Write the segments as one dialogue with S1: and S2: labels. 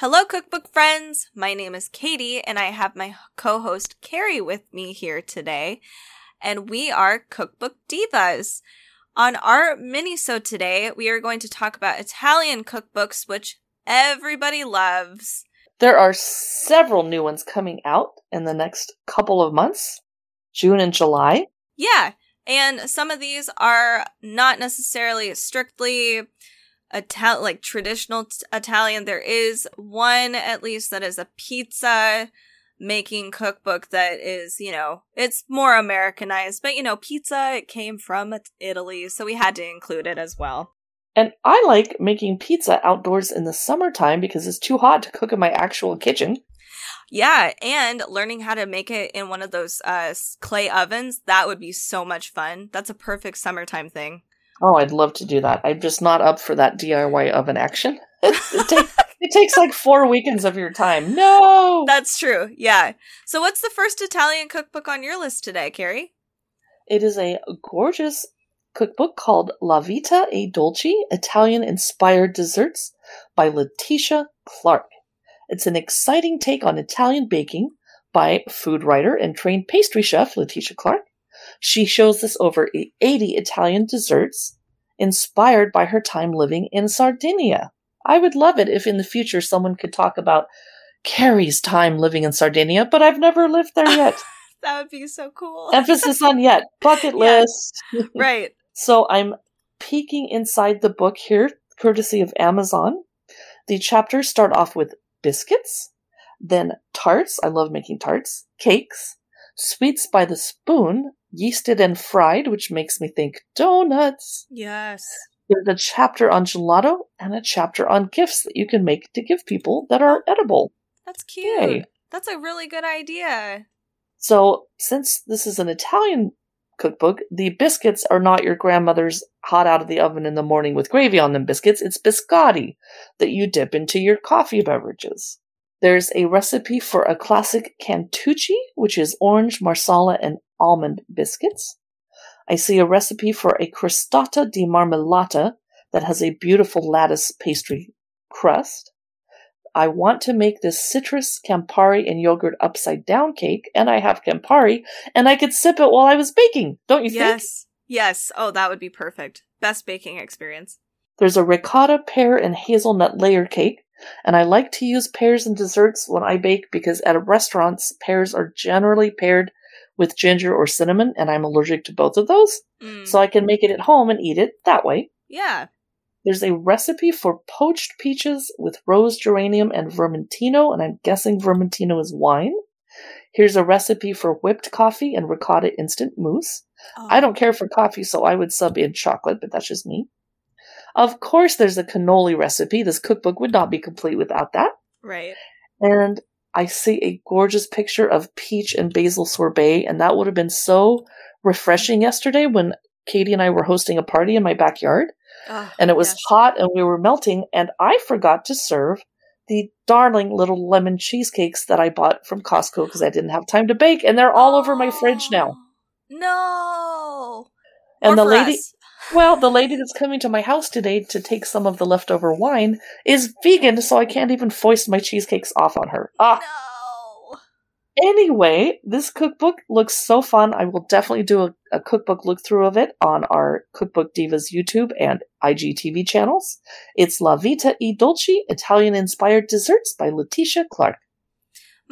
S1: Hello, cookbook friends. My name is Katie, and I have my co host Carrie with me here today. And we are Cookbook Divas. On our mini so today, we are going to talk about Italian cookbooks, which everybody loves.
S2: There are several new ones coming out in the next couple of months, June and July.
S1: Yeah, and some of these are not necessarily strictly Ital- like traditional t- Italian. There is one at least that is a pizza making cookbook that is, you know, it's more Americanized, but you know, pizza it came from Italy, so we had to include it as well.
S2: And I like making pizza outdoors in the summertime because it's too hot to cook in my actual kitchen.
S1: Yeah, and learning how to make it in one of those uh, clay ovens, that would be so much fun. That's a perfect summertime thing.
S2: Oh, I'd love to do that. I'm just not up for that DIY oven action. it, take, it takes like four weekends of your time. No!
S1: That's true. Yeah. So, what's the first Italian cookbook on your list today, Carrie?
S2: It is a gorgeous cookbook called La Vita e Dolci Italian Inspired Desserts by Letitia Clark. It's an exciting take on Italian baking by food writer and trained pastry chef Letitia Clark. She shows us over 80 Italian desserts inspired by her time living in Sardinia. I would love it if in the future someone could talk about Carrie's time living in Sardinia, but I've never lived there yet.
S1: that would be so cool.
S2: Emphasis on yet. Bucket list.
S1: right.
S2: So I'm peeking inside the book here, courtesy of Amazon. The chapters start off with biscuits, then tarts. I love making tarts, cakes, sweets by the spoon, yeasted and fried, which makes me think donuts.
S1: Yes.
S2: There's a chapter on gelato and a chapter on gifts that you can make to give people that are edible.
S1: That's cute. Yay. That's a really good idea.
S2: So, since this is an Italian cookbook, the biscuits are not your grandmother's hot out of the oven in the morning with gravy on them biscuits. It's biscotti that you dip into your coffee beverages. There's a recipe for a classic cantucci, which is orange, marsala, and almond biscuits. I see a recipe for a crostata di marmellata that has a beautiful lattice pastry crust. I want to make this citrus, Campari, and yogurt upside down cake, and I have Campari, and I could sip it while I was baking. Don't you
S1: yes.
S2: think?
S1: Yes. Yes. Oh, that would be perfect. Best baking experience.
S2: There's a ricotta, pear, and hazelnut layer cake, and I like to use pears in desserts when I bake because at restaurants, pears are generally paired with ginger or cinnamon, and I'm allergic to both of those. Mm. So I can make it at home and eat it that way.
S1: Yeah.
S2: There's a recipe for poached peaches with rose geranium and vermentino, and I'm guessing vermentino is wine. Here's a recipe for whipped coffee and ricotta instant mousse. Oh. I don't care for coffee, so I would sub in chocolate, but that's just me. Of course, there's a cannoli recipe. This cookbook would not be complete without that.
S1: Right.
S2: And I see a gorgeous picture of peach and basil sorbet, and that would have been so refreshing yesterday when Katie and I were hosting a party in my backyard. Oh, and it was yes. hot and we were melting, and I forgot to serve the darling little lemon cheesecakes that I bought from Costco because I didn't have time to bake, and they're all oh, over my fridge now.
S1: Ah, no.
S2: And More the lady, us. Well, the lady that's coming to my house today to take some of the leftover wine is vegan, so I can't even foist my cheesecakes off on her. Ah.
S1: No.
S2: Anyway, this cookbook looks so fun. I will definitely do a, a cookbook look through of it on our Cookbook Divas YouTube and IGTV channels. It's La Vita e Dolci Italian Inspired Desserts by Letitia Clark.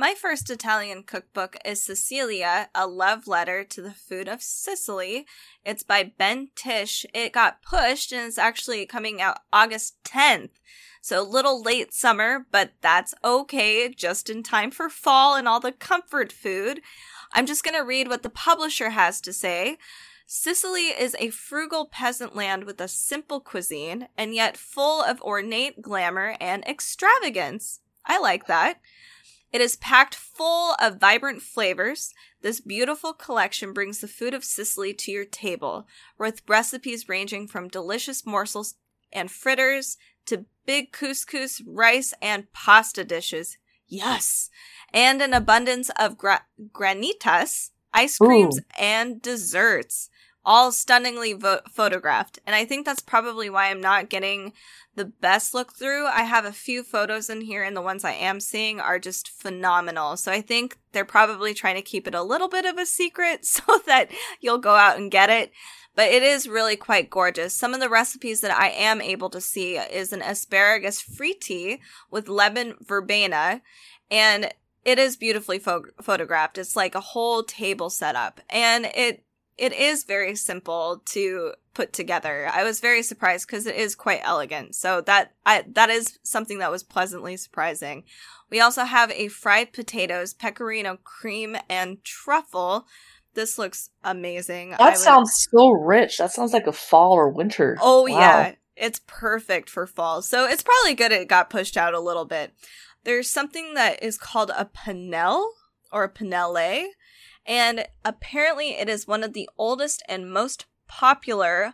S1: My first Italian cookbook is Sicilia, a love letter to the food of Sicily. It's by Ben Tish. It got pushed and it's actually coming out August 10th. So a little late summer, but that's okay, just in time for fall and all the comfort food. I'm just going to read what the publisher has to say. Sicily is a frugal peasant land with a simple cuisine and yet full of ornate glamour and extravagance. I like that. It is packed full of vibrant flavors. This beautiful collection brings the food of Sicily to your table, with recipes ranging from delicious morsels and fritters to big couscous, rice, and pasta dishes. Yes! And an abundance of gra- granitas, ice creams, Ooh. and desserts. All stunningly vo- photographed. And I think that's probably why I'm not getting the best look through. I have a few photos in here, and the ones I am seeing are just phenomenal. So I think they're probably trying to keep it a little bit of a secret so that you'll go out and get it. But it is really quite gorgeous. Some of the recipes that I am able to see is an asparagus fritti with lemon verbena. And it is beautifully pho- photographed. It's like a whole table setup. And it it is very simple to put together. I was very surprised because it is quite elegant. So that I that is something that was pleasantly surprising. We also have a fried potatoes, pecorino cream, and truffle. This looks amazing.
S2: That sounds so rich. That sounds like a fall or winter.
S1: Oh wow. yeah. It's perfect for fall. So it's probably good it got pushed out a little bit. There's something that is called a panelle or a panelle and apparently it is one of the oldest and most popular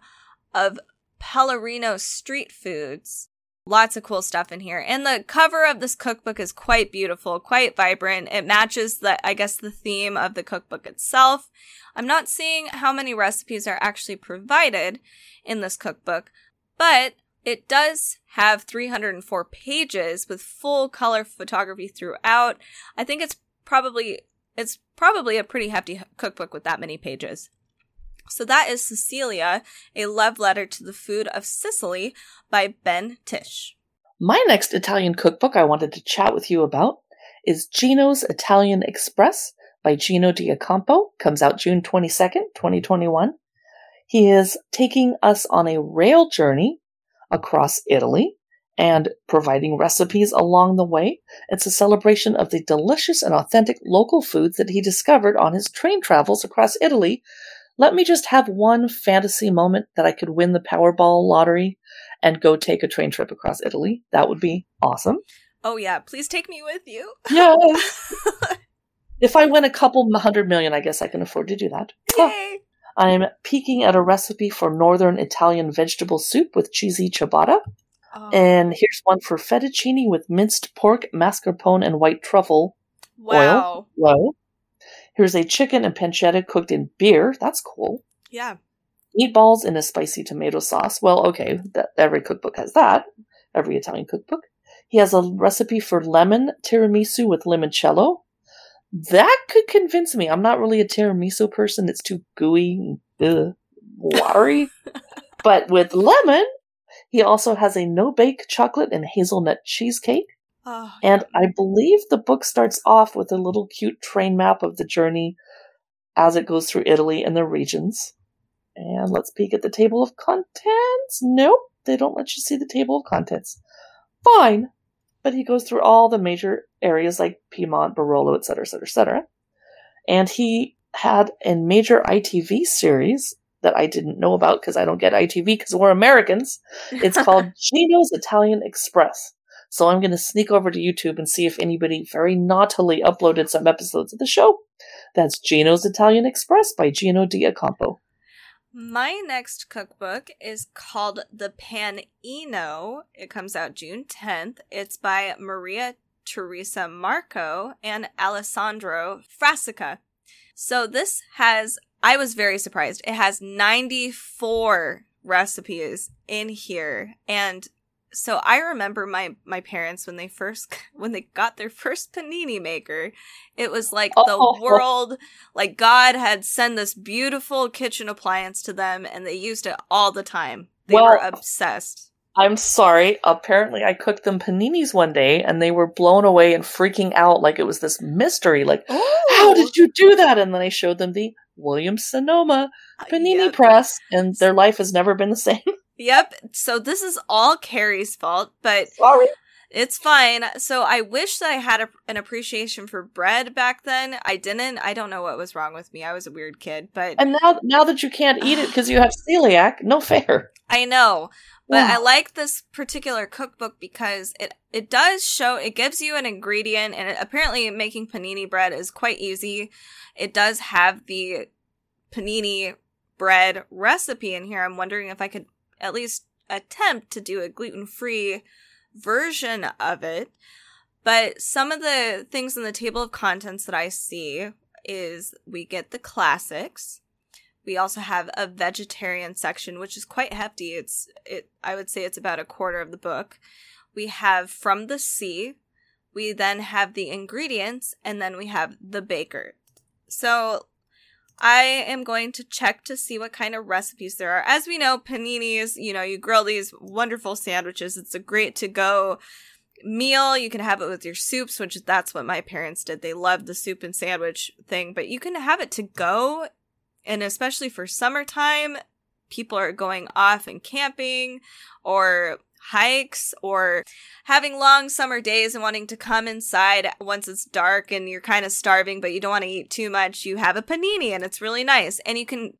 S1: of Pellerino street foods. Lots of cool stuff in here. And the cover of this cookbook is quite beautiful, quite vibrant. It matches the, I guess, the theme of the cookbook itself. I'm not seeing how many recipes are actually provided in this cookbook, but it does have 304 pages with full color photography throughout. I think it's probably it's probably a pretty hefty cookbook with that many pages. So that is Sicilia, a love letter to the food of Sicily by Ben Tish.
S2: My next Italian cookbook I wanted to chat with you about is Gino's Italian Express by Gino D'Acampo. Comes out June 22nd, 2021. He is taking us on a rail journey across Italy and providing recipes along the way. It's a celebration of the delicious and authentic local foods that he discovered on his train travels across Italy. Let me just have one fantasy moment that I could win the Powerball lottery and go take a train trip across Italy. That would be awesome.
S1: Oh, yeah. Please take me with you.
S2: Yes. if I win a couple hundred million, I guess I can afford to do that.
S1: Yay.
S2: I'm peeking at a recipe for northern Italian vegetable soup with cheesy ciabatta. Oh. And here's one for fettuccine with minced pork, mascarpone, and white truffle
S1: wow.
S2: oil. Wow. Here's a chicken and pancetta cooked in beer. That's cool.
S1: Yeah.
S2: Meatballs in a spicy tomato sauce. Well, okay, that, every cookbook has that. Every Italian cookbook. He has a recipe for lemon tiramisu with limoncello. That could convince me. I'm not really a tiramisu person. It's too gooey and watery. but with lemon, he also has a no bake chocolate and hazelnut cheesecake.
S1: Oh,
S2: and I believe the book starts off with a little cute train map of the journey as it goes through Italy and the regions. And let's peek at the table of contents. Nope, they don't let you see the table of contents. Fine. But he goes through all the major areas like Piedmont, Barolo, etc., etc., etc. And he had a major ITV series that I didn't know about because I don't get ITV because we're Americans. It's called Gino's Italian Express. So I'm going to sneak over to YouTube and see if anybody very naughtily uploaded some episodes of the show. That's Gino's Italian Express by Gino D'Acampo.
S1: My next cookbook is called The Panino. It comes out June 10th. It's by Maria Teresa Marco and Alessandro Frasca. So this has I was very surprised. It has 94 recipes in here. And so I remember my my parents when they first when they got their first panini maker, it was like oh. the world like God had sent this beautiful kitchen appliance to them and they used it all the time. They well, were obsessed.
S2: I'm sorry. Apparently I cooked them paninis one day and they were blown away and freaking out like it was this mystery like oh. how did you do that? And then I showed them the Williams Sonoma uh, Panini yep. Press, and their life has never been the same.
S1: Yep. So this is all Carrie's fault, but
S2: sorry.
S1: It's fine. So I wish that I had a, an appreciation for bread back then. I didn't. I don't know what was wrong with me. I was a weird kid, but
S2: and now now that you can't eat it because you have celiac, no fair.
S1: I know, but. I like this particular cookbook because it it does show it gives you an ingredient, and it, apparently making panini bread is quite easy. It does have the panini bread recipe in here. I'm wondering if I could at least attempt to do a gluten free version of it. But some of the things in the table of contents that I see is we get the classics We also have a vegetarian section, which is quite hefty. It's it I would say it's about a quarter of the book. We have From the Sea. We then have the ingredients, and then we have the baker. So I am going to check to see what kind of recipes there are. As we know, paninis, you know, you grill these wonderful sandwiches. It's a great to go meal. You can have it with your soups, which that's what my parents did. They loved the soup and sandwich thing, but you can have it to go. And especially for summertime, people are going off and camping or hikes or having long summer days and wanting to come inside once it's dark and you're kind of starving but you don't want to eat too much you have a panini and it's really nice. And you can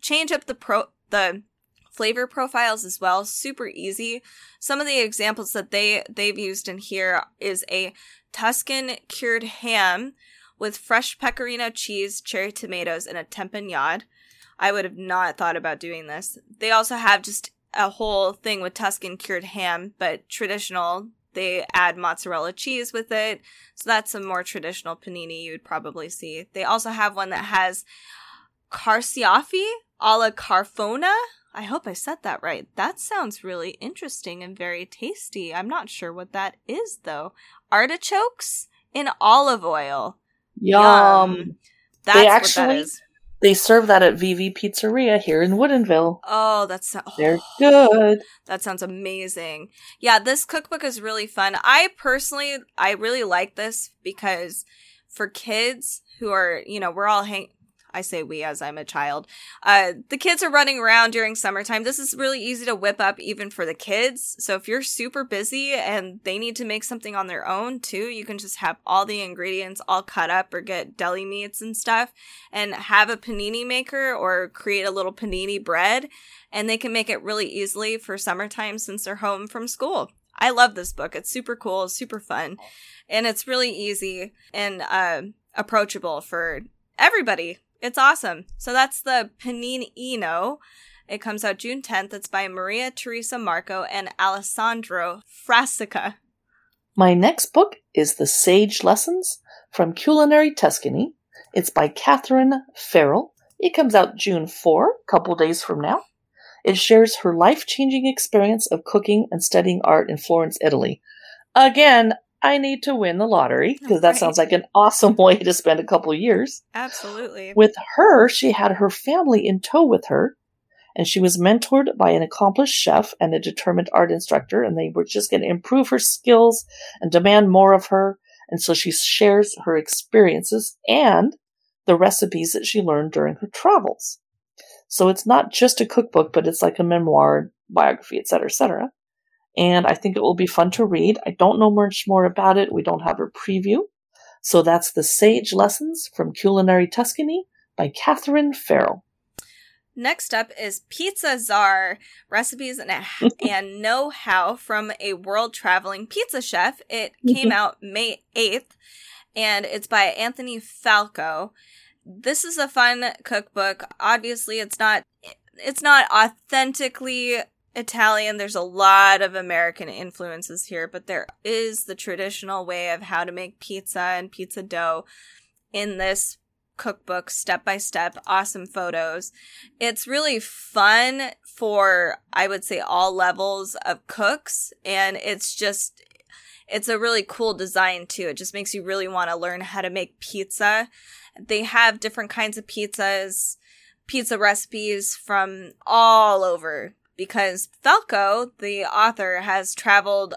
S1: change up the pro the flavor profiles as well super easy. Some of the examples that they they've used in here is a tuscan cured ham with fresh pecorino cheese cherry tomatoes and a tempeh I would have not thought about doing this. They also have just a whole thing with Tuscan cured ham, but traditional. They add mozzarella cheese with it. So that's a more traditional panini you would probably see. They also have one that has carciofi alla carfona. I hope I said that right. That sounds really interesting and very tasty. I'm not sure what that is though. Artichokes in olive oil.
S2: Yum. Yum. That's they actually, what that is. They serve that at VV Pizzeria here in Woodinville.
S1: Oh, that's oh,
S2: they're good.
S1: That sounds amazing. Yeah, this cookbook is really fun. I personally, I really like this because for kids who are, you know, we're all hang- I say we as I'm a child. Uh, the kids are running around during summertime. This is really easy to whip up even for the kids. So if you're super busy and they need to make something on their own too, you can just have all the ingredients all cut up or get deli meats and stuff and have a panini maker or create a little panini bread and they can make it really easily for summertime since they're home from school. I love this book. It's super cool, super fun, and it's really easy and uh, approachable for everybody it's awesome. So that's the Panino. It comes out June 10th. It's by Maria Teresa Marco and Alessandro Frasca.
S2: My next book is The Sage Lessons from Culinary Tuscany. It's by Catherine Farrell. It comes out June 4, a couple days from now. It shares her life changing experience of cooking and studying art in Florence, Italy. Again, I need to win the lottery because that right. sounds like an awesome way to spend a couple years.
S1: Absolutely.
S2: With her, she had her family in tow with her, and she was mentored by an accomplished chef and a determined art instructor, and they were just going to improve her skills and demand more of her. And so she shares her experiences and the recipes that she learned during her travels. So it's not just a cookbook, but it's like a memoir, biography, etc., etc and I think it will be fun to read. I don't know much more about it. We don't have a preview. So that's The Sage Lessons from Culinary Tuscany by Catherine Farrell.
S1: Next up is Pizza Czar Recipes and, and Know How from a World Traveling Pizza Chef. It mm-hmm. came out May 8th and it's by Anthony Falco. This is a fun cookbook. Obviously, it's not it's not authentically Italian. There's a lot of American influences here, but there is the traditional way of how to make pizza and pizza dough in this cookbook step by step awesome photos it's really fun for i would say all levels of cooks and it's just it's a really cool design too it just makes you really want to learn how to make pizza they have different kinds of pizzas pizza recipes from all over because Falco, the author, has traveled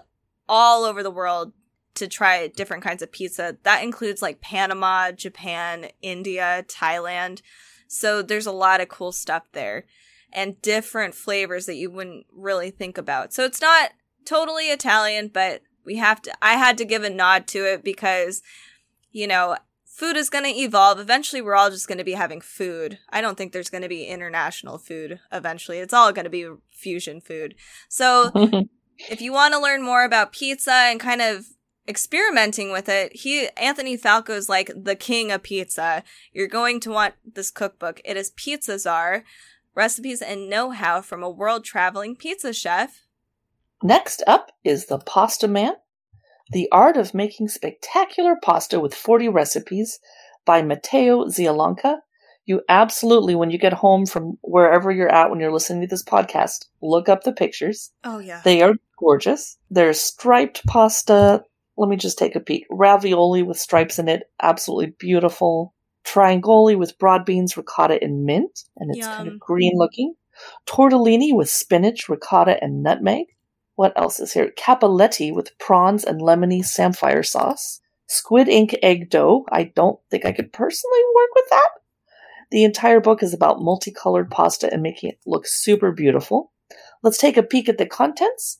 S1: all over the world to try different kinds of pizza. That includes like Panama, Japan, India, Thailand. So there's a lot of cool stuff there and different flavors that you wouldn't really think about. So it's not totally Italian, but we have to I had to give a nod to it because you know, food is going to evolve. Eventually, we're all just going to be having food. I don't think there's going to be international food eventually. It's all going to be fusion food. So, if you want to learn more about pizza and kind of experimenting with it, he Anthony Falco is like the king of pizza. You're going to want this cookbook. It is Pizza Czar, recipes and know-how from a world traveling pizza chef.
S2: Next up is the Pasta Man the Art of Making Spectacular Pasta with 40 Recipes by Mateo Zielonka. You absolutely, when you get home from wherever you're at when you're listening to this podcast, look up the pictures.
S1: Oh yeah.
S2: They are gorgeous. There's striped pasta. Let me just take a peek. Ravioli with stripes in it. Absolutely beautiful. Triangoli with broad beans, ricotta, and mint. And it's kind of green looking. Tortellini with spinach, ricotta, and nutmeg. What else is here? Cappelletti with prawns and lemony samphire sauce. Squid ink egg dough. I don't think I could personally work with that. The entire book is about multicolored pasta and making it look super beautiful. Let's take a peek at the contents.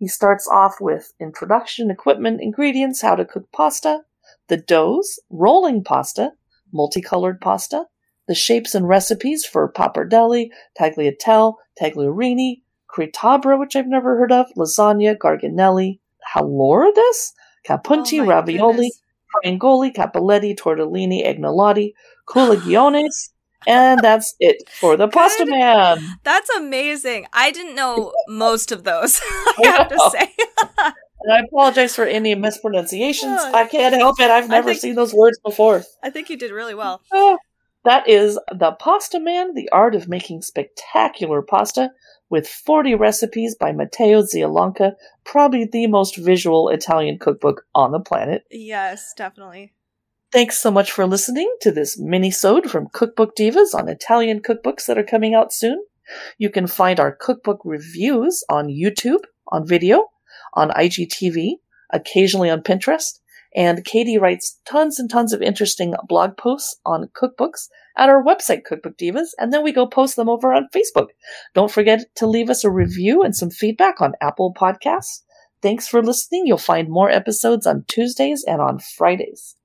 S2: He starts off with introduction, equipment, ingredients, how to cook pasta, the doughs, rolling pasta, multicolored pasta, the shapes and recipes for pappardelle, tagliatelle, tagliarini, critabra, which I've never heard of, lasagna, garganelli, halloridus, capunti,
S1: Oh
S2: ravioli, triangoli, cappelletti, tortellini, agnolotti, culaggiones, and that's it for the pasta
S1: Good.
S2: man.
S1: That's amazing. I didn't know most of those. I have to say.
S2: And I apologize for any mispronunciations.
S1: Oh,
S2: I can't help it. I've never
S1: think-
S2: seen those words before.
S1: I think you did really well.
S2: Ah, that is The Pasta Man, the art of making spectacular pasta, with 40 recipes by Mateo Zielonka, probably the most visual Italian cookbook on the planet.
S1: Yes, definitely.
S2: Thanks so much for listening to this mini-sode from Cookbook Divas on Italian cookbooks that are coming out soon. You can find our cookbook reviews on YouTube, on video, on IGTV, occasionally on Pinterest, and Katie writes tons and tons of interesting blog posts on cookbooks at our website, Cookbook Divas, and then we go post them over on Facebook. Don't forget to leave us a review and some feedback on Apple Podcasts. Thanks for listening. You'll find more episodes on Tuesdays and on Fridays.